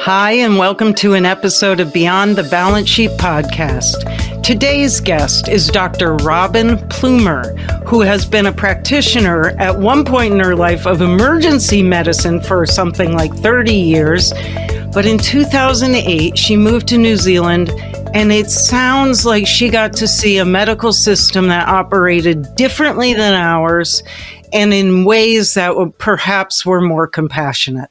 Hi, and welcome to an episode of Beyond the Balance Sheet podcast. Today's guest is Dr. Robin Plumer, who has been a practitioner at one point in her life of emergency medicine for something like 30 years. But in 2008, she moved to New Zealand, and it sounds like she got to see a medical system that operated differently than ours and in ways that perhaps were more compassionate.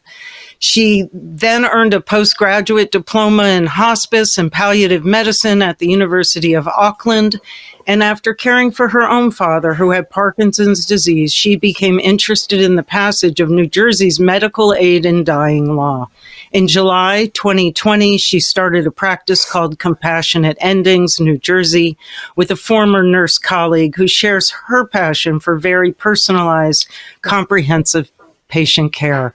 She then earned a postgraduate diploma in hospice and palliative medicine at the University of Auckland. And after caring for her own father, who had Parkinson's disease, she became interested in the passage of New Jersey's medical aid in dying law. In July 2020, she started a practice called Compassionate Endings New Jersey with a former nurse colleague who shares her passion for very personalized, comprehensive patient care.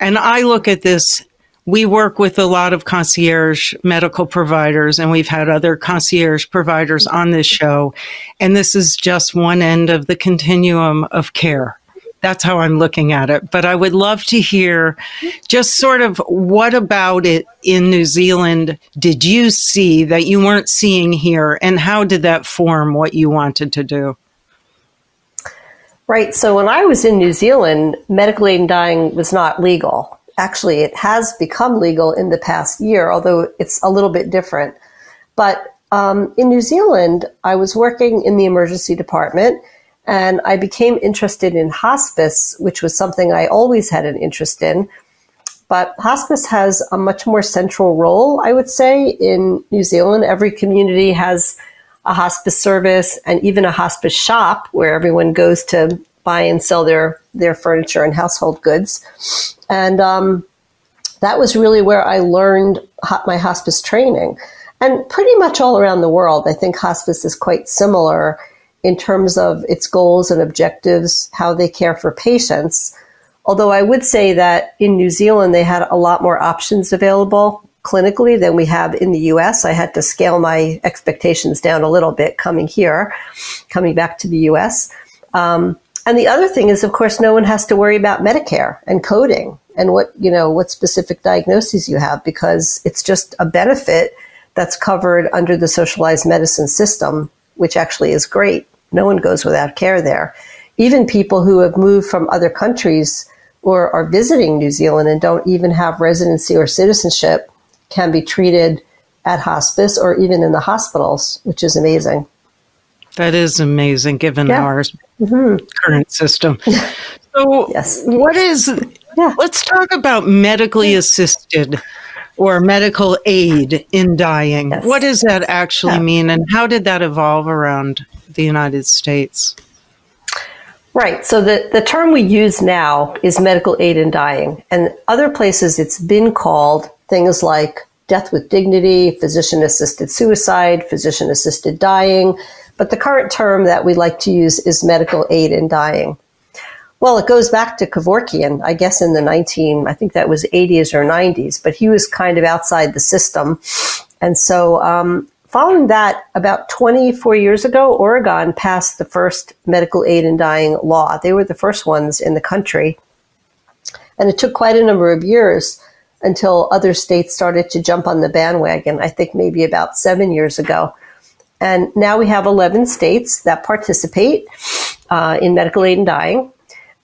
And I look at this we work with a lot of concierge medical providers, and we've had other concierge providers on this show. And this is just one end of the continuum of care. That's how I'm looking at it. But I would love to hear just sort of what about it in New Zealand did you see that you weren't seeing here, and how did that form what you wanted to do? Right. So when I was in New Zealand, medical aid in dying was not legal. Actually, it has become legal in the past year, although it's a little bit different. But um, in New Zealand, I was working in the emergency department and I became interested in hospice, which was something I always had an interest in. But hospice has a much more central role, I would say, in New Zealand. Every community has a hospice service and even a hospice shop where everyone goes to buy and sell their their furniture and household goods. And um, that was really where I learned my hospice training. And pretty much all around the world, I think hospice is quite similar in terms of its goals and objectives, how they care for patients. Although I would say that in New Zealand, they had a lot more options available clinically than we have in the US. I had to scale my expectations down a little bit coming here, coming back to the US. Um, and the other thing is, of course, no one has to worry about Medicare and coding and what, you know, what specific diagnoses you have because it's just a benefit that's covered under the socialized medicine system, which actually is great. No one goes without care there. Even people who have moved from other countries or are visiting New Zealand and don't even have residency or citizenship can be treated at hospice or even in the hospitals, which is amazing. That is amazing given yeah. our mm-hmm. current system. So, yes. what is, yeah. let's talk about medically assisted or medical aid in dying. Yes. What does that actually yeah. mean, and how did that evolve around the United States? Right. So the, the term we use now is medical aid in dying. And other places it's been called things like death with dignity, physician assisted suicide, physician assisted dying. But the current term that we like to use is medical aid in dying. Well, it goes back to Kevorkian, I guess in the 19, I think that was 80s or 90s, but he was kind of outside the system. And so, um, following that, about 24 years ago, Oregon passed the first medical aid in dying law. They were the first ones in the country. And it took quite a number of years until other states started to jump on the bandwagon, I think maybe about seven years ago. And now we have 11 states that participate uh, in medical aid in dying.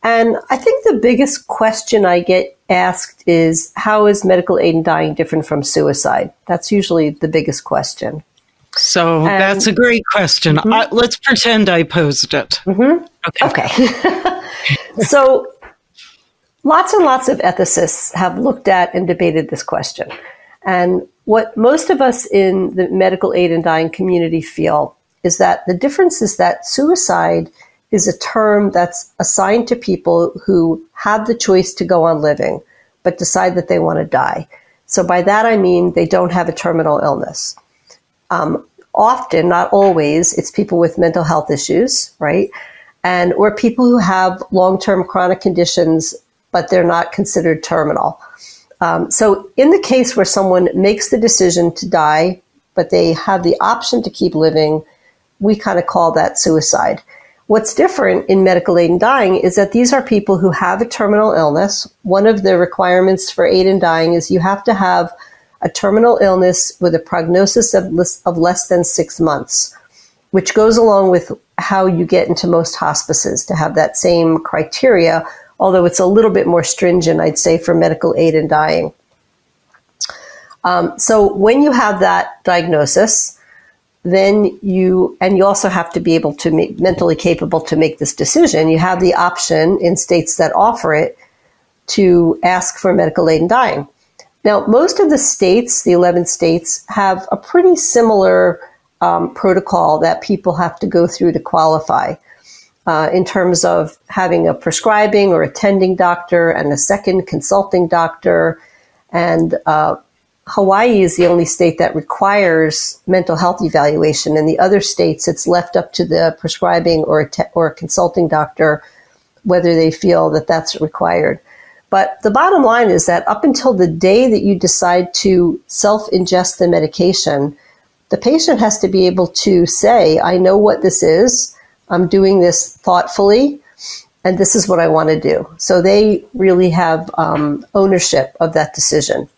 And I think the biggest question I get asked is how is medical aid in dying different from suicide? That's usually the biggest question. So and, that's a great question. Mm-hmm. I, let's pretend I posed it. Mm-hmm. Okay. Okay. so lots and lots of ethicists have looked at and debated this question. And what most of us in the medical aid and dying community feel is that the difference is that suicide is a term that's assigned to people who have the choice to go on living, but decide that they want to die. So by that I mean they don't have a terminal illness. Um, often, not always, it's people with mental health issues, right? And or people who have long-term chronic conditions, but they're not considered terminal. Um, so in the case where someone makes the decision to die, but they have the option to keep living, we kind of call that suicide. What's different in medical aid in dying is that these are people who have a terminal illness. One of the requirements for aid in dying is you have to have a terminal illness with a prognosis of less, of less than six months, which goes along with how you get into most hospices to have that same criteria, although it's a little bit more stringent, I'd say, for medical aid in dying. Um, so when you have that diagnosis, then you and you also have to be able to make mentally capable to make this decision. You have the option in states that offer it to ask for medical aid in dying. Now, most of the states, the 11 states, have a pretty similar um, protocol that people have to go through to qualify uh, in terms of having a prescribing or attending doctor and a second consulting doctor. And uh, Hawaii is the only state that requires mental health evaluation. In the other states, it's left up to the prescribing or or consulting doctor whether they feel that that's required. But the bottom line is that up until the day that you decide to self ingest the medication, the patient has to be able to say, I know what this is, I'm doing this thoughtfully, and this is what I want to do. So they really have um, ownership of that decision.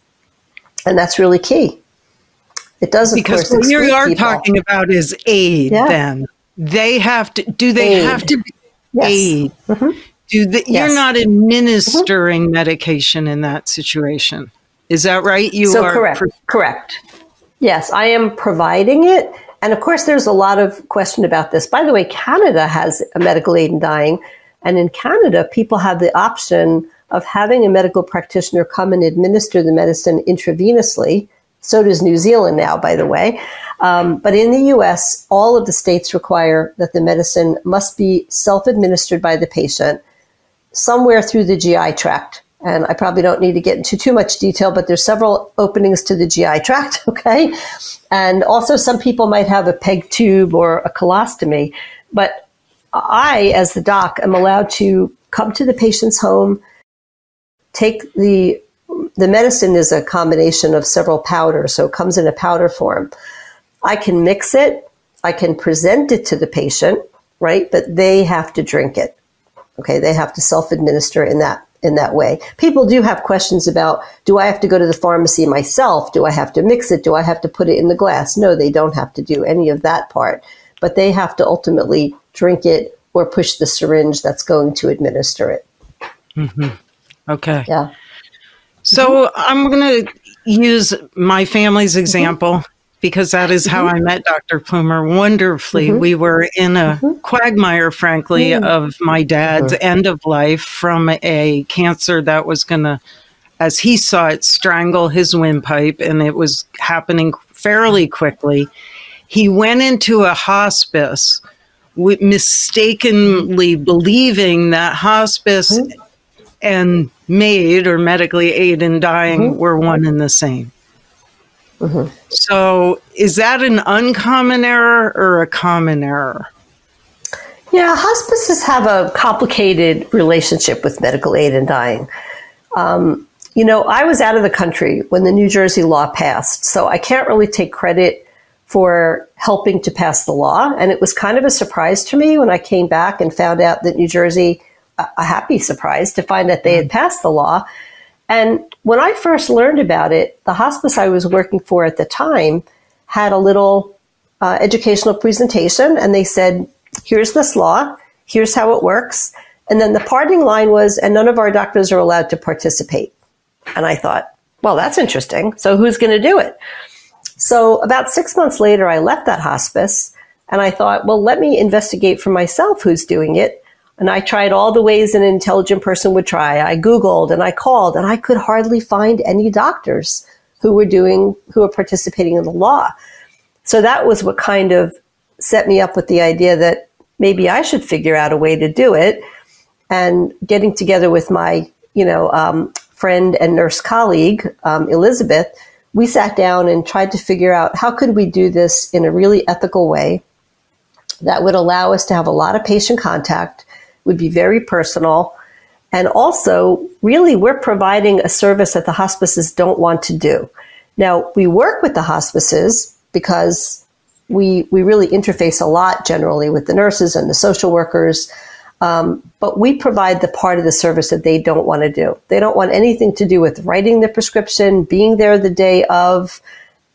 And that's really key. It does, because course, what you are people. talking about is aid. Yeah. Then they have to. Do they aid. have to be yes. aid? Mm-hmm. Do the, yes. You're not administering mm-hmm. medication in that situation. Is that right? You so are correct. Pro- correct. Yes, I am providing it. And of course, there's a lot of question about this. By the way, Canada has a medical aid in dying. And in Canada, people have the option of having a medical practitioner come and administer the medicine intravenously. So does New Zealand now, by the way. Um, but in the US, all of the states require that the medicine must be self administered by the patient somewhere through the GI tract. And I probably don't need to get into too much detail, but there's several openings to the GI tract, okay? And also some people might have a peg tube or a colostomy. But I, as the doc, am allowed to come to the patient's home, take the the medicine is a combination of several powders, so it comes in a powder form. I can mix it, I can present it to the patient, right? But they have to drink it. Okay, they have to self-administer in that in that way. People do have questions about do I have to go to the pharmacy myself? Do I have to mix it? Do I have to put it in the glass? No, they don't have to do any of that part, but they have to ultimately drink it or push the syringe that's going to administer it. Mm-hmm. Okay. Yeah. So mm-hmm. I'm going to use my family's mm-hmm. example because that is how mm-hmm. I met Dr. Plumer wonderfully. Mm-hmm. We were in a mm-hmm. quagmire, frankly, mm. of my dad's mm-hmm. end of life from a cancer that was going to, as he saw it, strangle his windpipe, and it was happening fairly quickly. He went into a hospice, mistakenly believing that hospice mm-hmm. and MAID or medically aid in dying mm-hmm. were one and the same. Mm-hmm. So, is that an uncommon error or a common error? Yeah, hospices have a complicated relationship with medical aid and dying. Um, you know, I was out of the country when the New Jersey law passed, so I can't really take credit for helping to pass the law. And it was kind of a surprise to me when I came back and found out that New Jersey, a happy surprise to find that they had passed the law. And when I first learned about it, the hospice I was working for at the time had a little uh, educational presentation, and they said, Here's this law, here's how it works. And then the parting line was, and none of our doctors are allowed to participate. And I thought, well, that's interesting. So who's going to do it? So about six months later, I left that hospice and I thought, well, let me investigate for myself who's doing it. And I tried all the ways an intelligent person would try. I Googled and I called and I could hardly find any doctors who were doing, who were participating in the law. So that was what kind of set me up with the idea that maybe I should figure out a way to do it. And getting together with my, you know, um, friend and nurse colleague, um, Elizabeth, we sat down and tried to figure out how could we do this in a really ethical way that would allow us to have a lot of patient contact, would be very personal, and also really we're providing a service that the hospices don't want to do. Now, we work with the hospices because we we really interface a lot generally with the nurses and the social workers. Um, but we provide the part of the service that they don't want to do. They don't want anything to do with writing the prescription, being there the day of,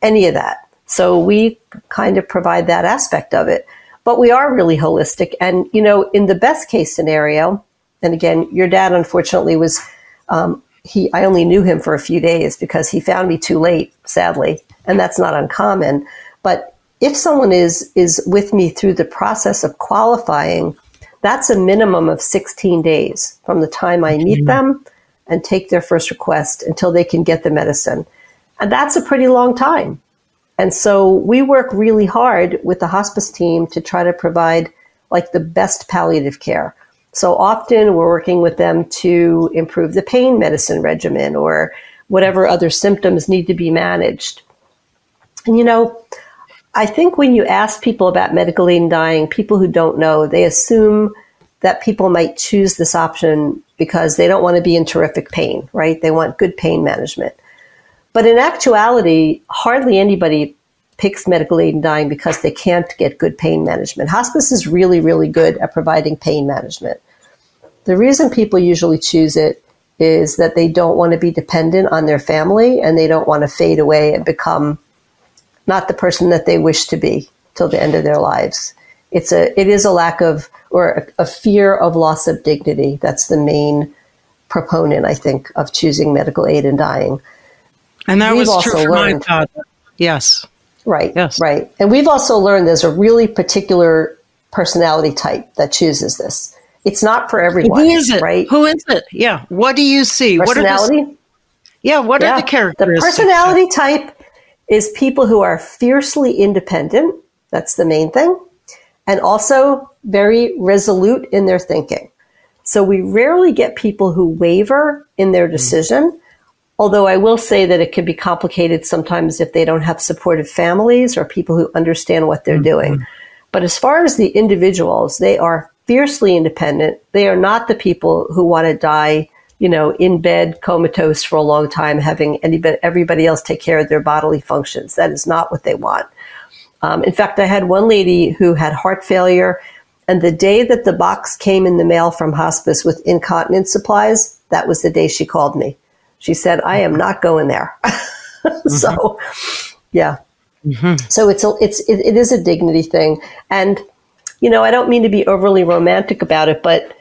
any of that. So we kind of provide that aspect of it. But we are really holistic. And, you know, in the best case scenario, and again, your dad unfortunately was, um, he, I only knew him for a few days because he found me too late, sadly. And that's not uncommon. But if someone is, is with me through the process of qualifying, that's a minimum of 16 days from the time I meet them and take their first request until they can get the medicine. And that's a pretty long time. And so we work really hard with the hospice team to try to provide like the best palliative care. So often we're working with them to improve the pain medicine regimen or whatever other symptoms need to be managed. And you know, I think when you ask people about medically dying, people who don't know, they assume that people might choose this option because they don't want to be in terrific pain, right? They want good pain management. But in actuality, hardly anybody picks medical aid in dying because they can't get good pain management. Hospice is really, really good at providing pain management. The reason people usually choose it is that they don't want to be dependent on their family and they don't want to fade away and become not the person that they wish to be till the end of their lives. It's a it is a lack of or a, a fear of loss of dignity. That's the main proponent, I think, of choosing medical aid in dying. And that We've was true for learned, my father. Yes. Right. Yes. Right. And we've also learned there's a really particular personality type that chooses this. It's not for everyone. Who is it? Right? Who is it? Yeah. What do you see? Personality. What are the, yeah. What yeah. are the characteristics? The personality type is people who are fiercely independent. That's the main thing. And also very resolute in their thinking. So we rarely get people who waver in their hmm. decision. Although I will say that it can be complicated sometimes if they don't have supportive families or people who understand what they're mm-hmm. doing. But as far as the individuals, they are fiercely independent. They are not the people who want to die you know, in bed, comatose for a long time, having anybody, everybody else take care of their bodily functions. That is not what they want. Um, in fact, I had one lady who had heart failure, and the day that the box came in the mail from hospice with incontinence supplies, that was the day she called me. She said, "I am not going there." mm-hmm. So, yeah. Mm-hmm. So it's a, it's it, it is a dignity thing, and you know, I don't mean to be overly romantic about it, but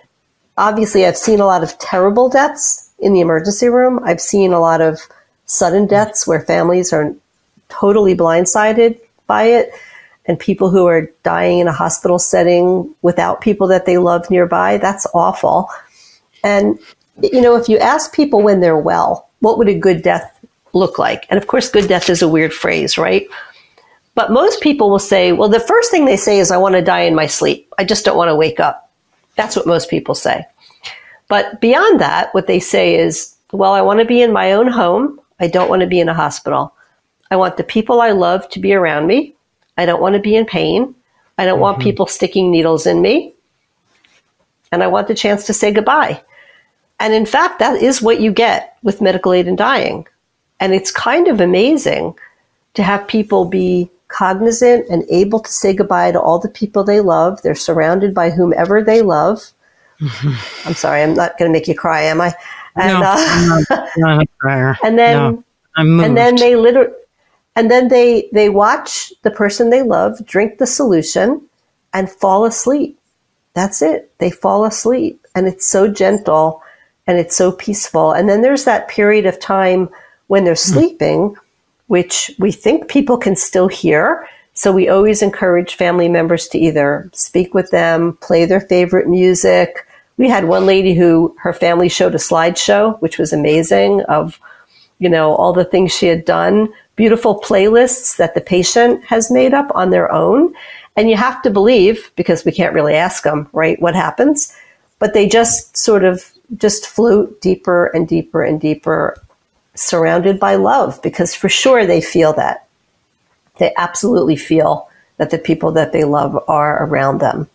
obviously I've seen a lot of terrible deaths in the emergency room. I've seen a lot of sudden deaths where families are totally blindsided by it and people who are dying in a hospital setting without people that they love nearby. That's awful. And, you know, if you ask people when they're well, what would a good death look like? And of course, good death is a weird phrase, right? But most people will say, well, the first thing they say is, I want to die in my sleep. I just don't want to wake up. That's what most people say. But beyond that, what they say is, well, I want to be in my own home. I don't want to be in a hospital. I want the people I love to be around me. I don't want to be in pain. I don't mm-hmm. want people sticking needles in me. And I want the chance to say goodbye. And in fact, that is what you get with medical aid in dying. And it's kind of amazing to have people be cognizant and able to say goodbye to all the people they love. They're surrounded by whomever they love. I'm sorry, I'm not going to make you cry, am I? And, no, uh, not, not a crier. And then, no, and then they literally, and then they they watch the person they love drink the solution and fall asleep. That's it. They fall asleep, and it's so gentle and it's so peaceful. And then there's that period of time when they're hmm. sleeping which we think people can still hear. So we always encourage family members to either speak with them, play their favorite music. We had one lady who her family showed a slideshow, which was amazing of, you know, all the things she had done, beautiful playlists that the patient has made up on their own. And you have to believe, because we can't really ask them, right, what happens. But they just sort of just float deeper and deeper and deeper, surrounded by love, because for sure they feel that. They absolutely feel that the people that they love are around them.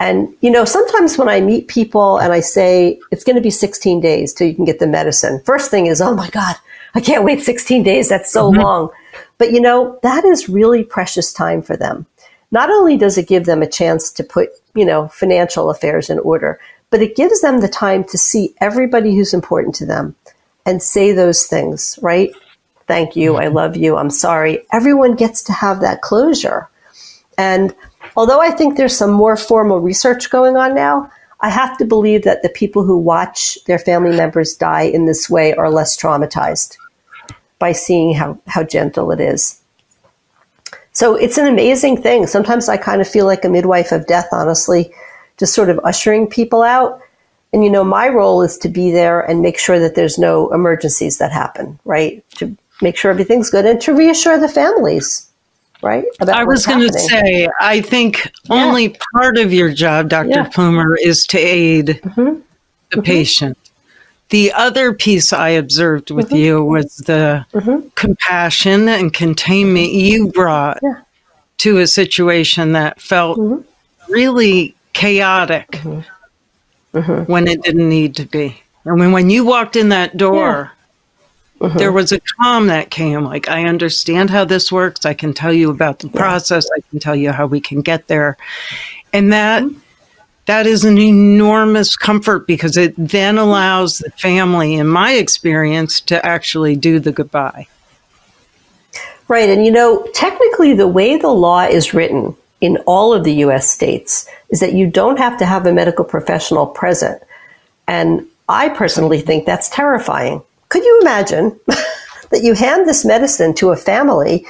And, you know, sometimes when I meet people and I say, it's going to be 16 days till you can get the medicine, first thing is, oh my God, I can't wait 16 days. That's so mm-hmm. long. But, you know, that is really precious time for them. Not only does it give them a chance to put, you know, financial affairs in order, but it gives them the time to see everybody who's important to them and say those things, right? Thank you. I mm-hmm. love you. I'm sorry. Everyone gets to have that closure. And although I think there's some more formal research going on now, I have to believe that the people who watch their family members die in this way are less traumatized by seeing how, how gentle it is. So it's an amazing thing. Sometimes I kind of feel like a midwife of death, honestly, just sort of ushering people out. And, you know, my role is to be there and make sure that there's no emergencies that happen, right? To make sure everything's good and to reassure the families right? I was going to say, I think yeah. only part of your job, Dr. Yeah. Plumer, is to aid mm-hmm. the mm-hmm. patient. The other piece I observed with mm-hmm. you was the mm-hmm. compassion and containment you brought yeah. to a situation that felt mm-hmm. really chaotic mm-hmm. when it didn't need to be. I mean, when you walked in that door, Mm-hmm. There was a calm that came. Like, I understand how this works. I can tell you about the process. I can tell you how we can get there. And that mm-hmm. that is an enormous comfort because it then allows the family, in my experience, to actually do the goodbye. Right. And you know, technically, the way the law is written in all of the US states is that you don't have to have a medical professional present. And I personally think that's terrifying could you imagine that you hand this medicine to a family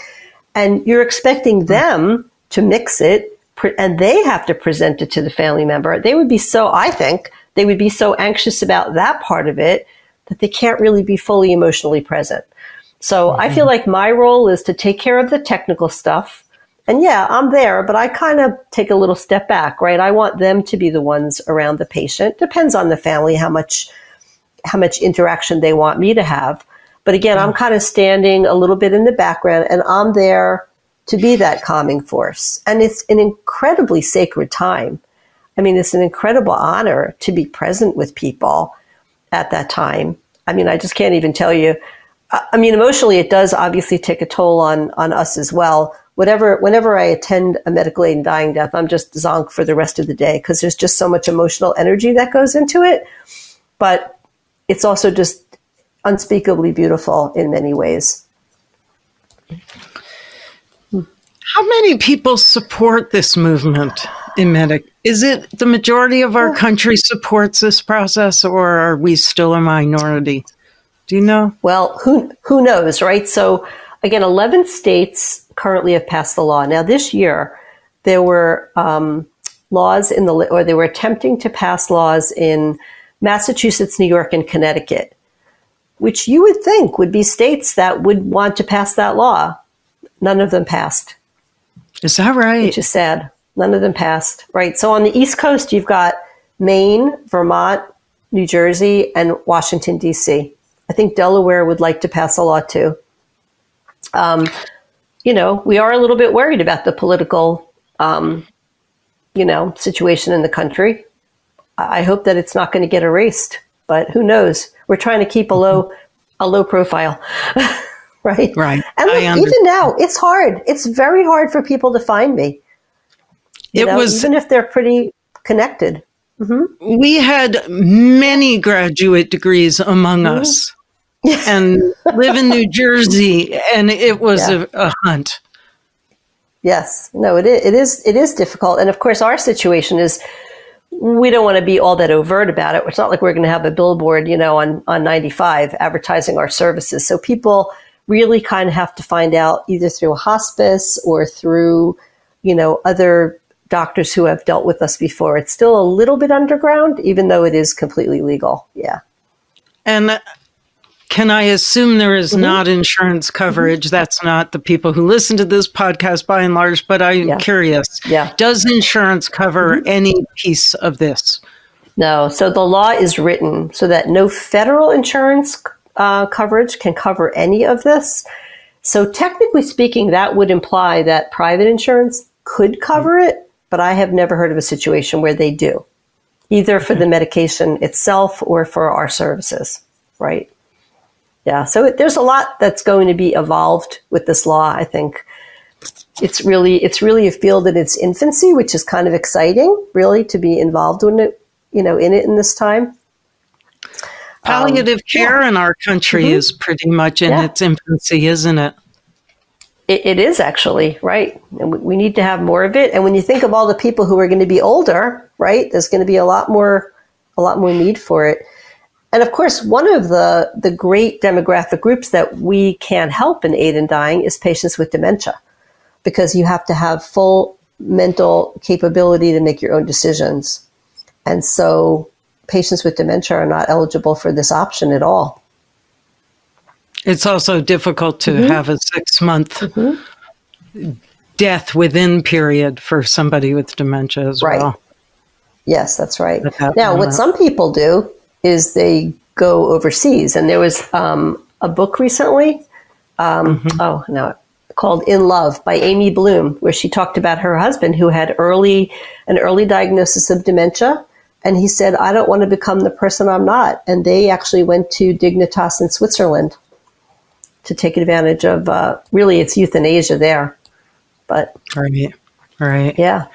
and you're expecting them to mix it and they have to present it to the family member? They would be so, I think, they would be so anxious about that part of it that they can't really be fully emotionally present. So mm-hmm. I feel like my role is to take care of the technical stuff. And yeah, I'm there, but I kind of take a little step back, right? I want them to be the ones around the patient. Depends on the family how much how much interaction they want me to have. But again, I'm mm. kind of standing a little bit in the background and I'm there to be that calming force. And it's an incredibly sacred time. I mean, it's an incredible honor to be present with people at that time. I mean, I just can't even tell you. I mean, emotionally, it does obviously take a toll on, on us as well. Whatever, whenever I attend a medical aid in dying death, I'm just zonk for the rest of the day because there's just so much emotional energy that goes into it. But it's also just unspeakably beautiful in many ways. How many people support this movement in Medic? Is it the majority of our country supports this process, or are we still a minority? Do you know? Well, who who knows, right? So again, eleven states currently have passed the law. Now, this year there were um, laws in the or they were attempting to pass laws in Massachusetts, New York, and Connecticut, which you would think would be states that would want to pass that law. None of them passed. Is that right? Which is sad. None of them passed. Right. So on the East Coast, you've got Maine, Vermont, New Jersey, and Washington, D.C. I think Delaware would like to pass a law too. Um, you know, we are a little bit worried about the political, um, you know, situation in the country. I hope that it's not going to get erased, but who knows? We're trying to keep a low, a low profile, right? Right. And look, even now, it's hard. It's very hard for people to find me. It know, was even if they're pretty connected. Mm-hmm. We had many graduate degrees among mm-hmm. us, and live in New Jersey, and it was yeah. a, a hunt. Yes, no, it is, it is. It is difficult, and of course, our situation is we don't want to be all that overt about it. It's not like we're going to have a billboard, you know, on, on 95 advertising our services. So people really kind of have to find out either through a hospice or through, you know, other doctors who have dealt with us before. It's still a little bit underground, even though it is completely legal. Yeah. And can I assume there is mm-hmm. not insurance coverage? Mm-hmm. That's not the people who listen to this podcast by and large, but I'm yeah. curious. Yeah. Does insurance cover mm-hmm. any piece of this? No. So the law is written so that no federal insurance uh, coverage can cover any of this. So technically speaking, that would imply that private insurance could cover it, but I have never heard of a situation where they do, either for the medication itself or for our services, right? Yeah, so it, there's a lot that's going to be evolved with this law. I think it's really it's really a field in its infancy, which is kind of exciting, really, to be involved in it, you know, in it in this time. Palliative um, care yeah. in our country mm-hmm. is pretty much in yeah. its infancy, isn't it? it? It is actually right, and we, we need to have more of it. And when you think of all the people who are going to be older, right, there's going to be a lot more, a lot more need for it. And of course, one of the, the great demographic groups that we can help in aid in dying is patients with dementia, because you have to have full mental capability to make your own decisions. And so patients with dementia are not eligible for this option at all. It's also difficult to mm-hmm. have a six month mm-hmm. death within period for somebody with dementia as right. well. Yes, that's right. Now, what some people do is they go overseas. And there was um, a book recently, um, mm-hmm. oh no, called In Love by Amy Bloom, where she talked about her husband who had early an early diagnosis of dementia. And he said, I don't want to become the person I'm not. And they actually went to Dignitas in Switzerland to take advantage of uh, really it's euthanasia there. But right, right, yeah,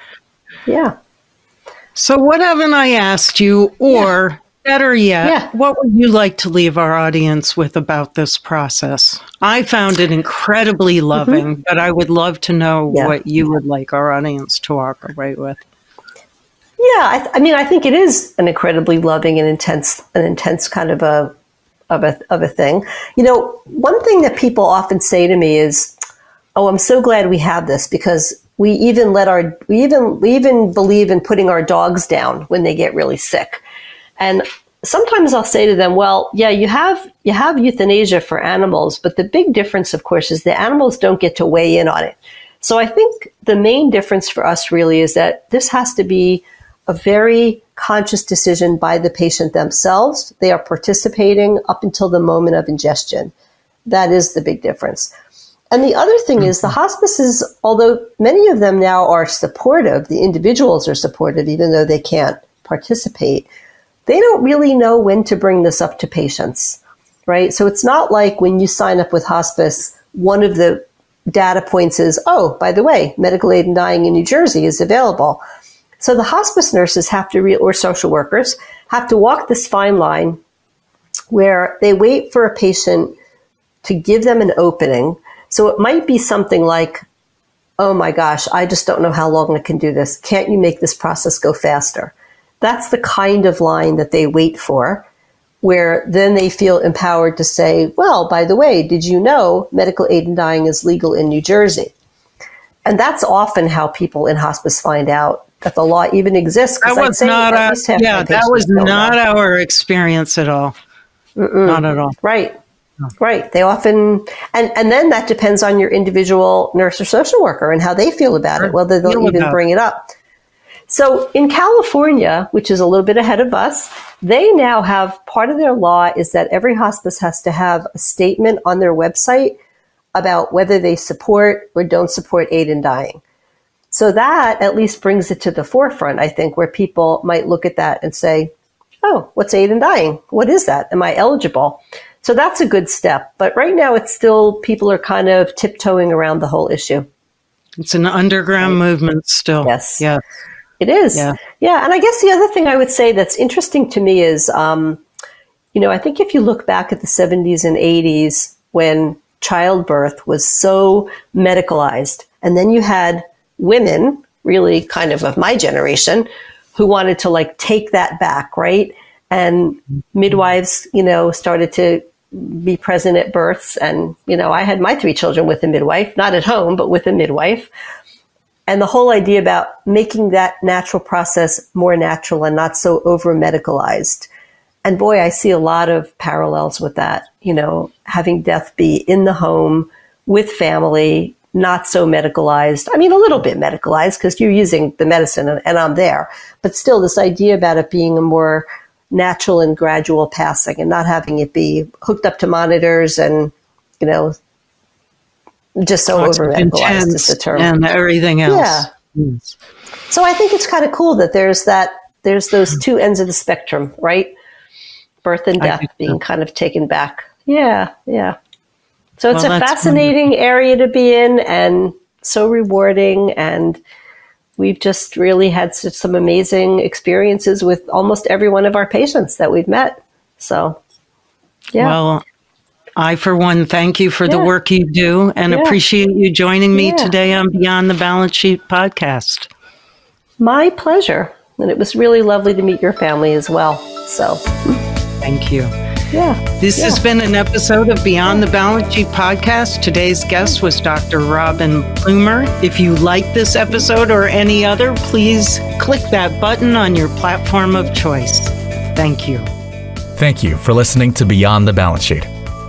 yeah. So what haven't I asked you, or. Better yet, yeah. what would you like to leave our audience with about this process? I found it incredibly mm-hmm. loving, mm-hmm. but I would love to know yeah. what you would like our audience to walk away with. Yeah, I, th- I, mean, I think it is an incredibly loving and intense, an intense kind of a of a of a thing. You know, one thing that people often say to me is, "Oh, I'm so glad we have this because we even let our we even we even believe in putting our dogs down when they get really sick." And sometimes I'll say to them, well, yeah, you have you have euthanasia for animals, but the big difference, of course, is the animals don't get to weigh in on it. So I think the main difference for us really is that this has to be a very conscious decision by the patient themselves. They are participating up until the moment of ingestion. That is the big difference. And the other thing is the mm-hmm. hospices, although many of them now are supportive, the individuals are supportive, even though they can't participate they don't really know when to bring this up to patients, right? So it's not like when you sign up with hospice, one of the data points is, oh, by the way, medical aid in dying in New Jersey is available. So the hospice nurses have to, re- or social workers, have to walk this fine line where they wait for a patient to give them an opening. So it might be something like, oh my gosh, I just don't know how long I can do this. Can't you make this process go faster? That's the kind of line that they wait for, where then they feel empowered to say, well, by the way, did you know medical aid in dying is legal in New Jersey? And that's often how people in hospice find out that the law even exists. That was not a, yeah, that was not our experience at all. Mm-mm. Not at all. Right. Right. They often, and, and then that depends on your individual nurse or social worker and how they feel about sure. it, whether they'll even bring it up. So in California, which is a little bit ahead of us, they now have part of their law is that every hospice has to have a statement on their website about whether they support or don't support aid in dying. So that at least brings it to the forefront, I think, where people might look at that and say, oh, what's aid in dying? What is that? Am I eligible? So that's a good step. But right now, it's still, people are kind of tiptoeing around the whole issue. It's an underground right. movement still. Yes. Yeah. It is. Yeah. Yeah. And I guess the other thing I would say that's interesting to me is, um, you know, I think if you look back at the 70s and 80s when childbirth was so medicalized, and then you had women, really kind of of my generation, who wanted to like take that back, right? And midwives, you know, started to be present at births. And, you know, I had my three children with a midwife, not at home, but with a midwife and the whole idea about making that natural process more natural and not so over medicalized. And boy, I see a lot of parallels with that, you know, having death be in the home with family, not so medicalized. I mean, a little bit medicalized because you're using the medicine and, and, I'm there, but still this idea about it being a more natural and gradual passing and not having it be hooked up to monitors and, you know, just so over medicalized is the term. And everything else. Yeah. Yes. So I think it's kind of cool that there's that, there's those two ends of the spectrum, right? Birth and death being so. kind of taken back. Yeah. Yeah. So it's well, a fascinating wonderful. area to be in and so rewarding. And we've just really had such some amazing experiences with almost every one of our patients that we've met. So, yeah. Well, I, for one, thank you for yeah. the work you do and yeah. appreciate you joining me yeah. today on Beyond the Balance Sheet podcast. My pleasure. And it was really lovely to meet your family as well. So, thank you. Yeah. This yeah. has been an episode of Beyond the Balance Sheet podcast. Today's guest was Dr. Robin Plumer. If you like this episode or any other, please click that button on your platform of choice. Thank you. Thank you for listening to Beyond the Balance Sheet,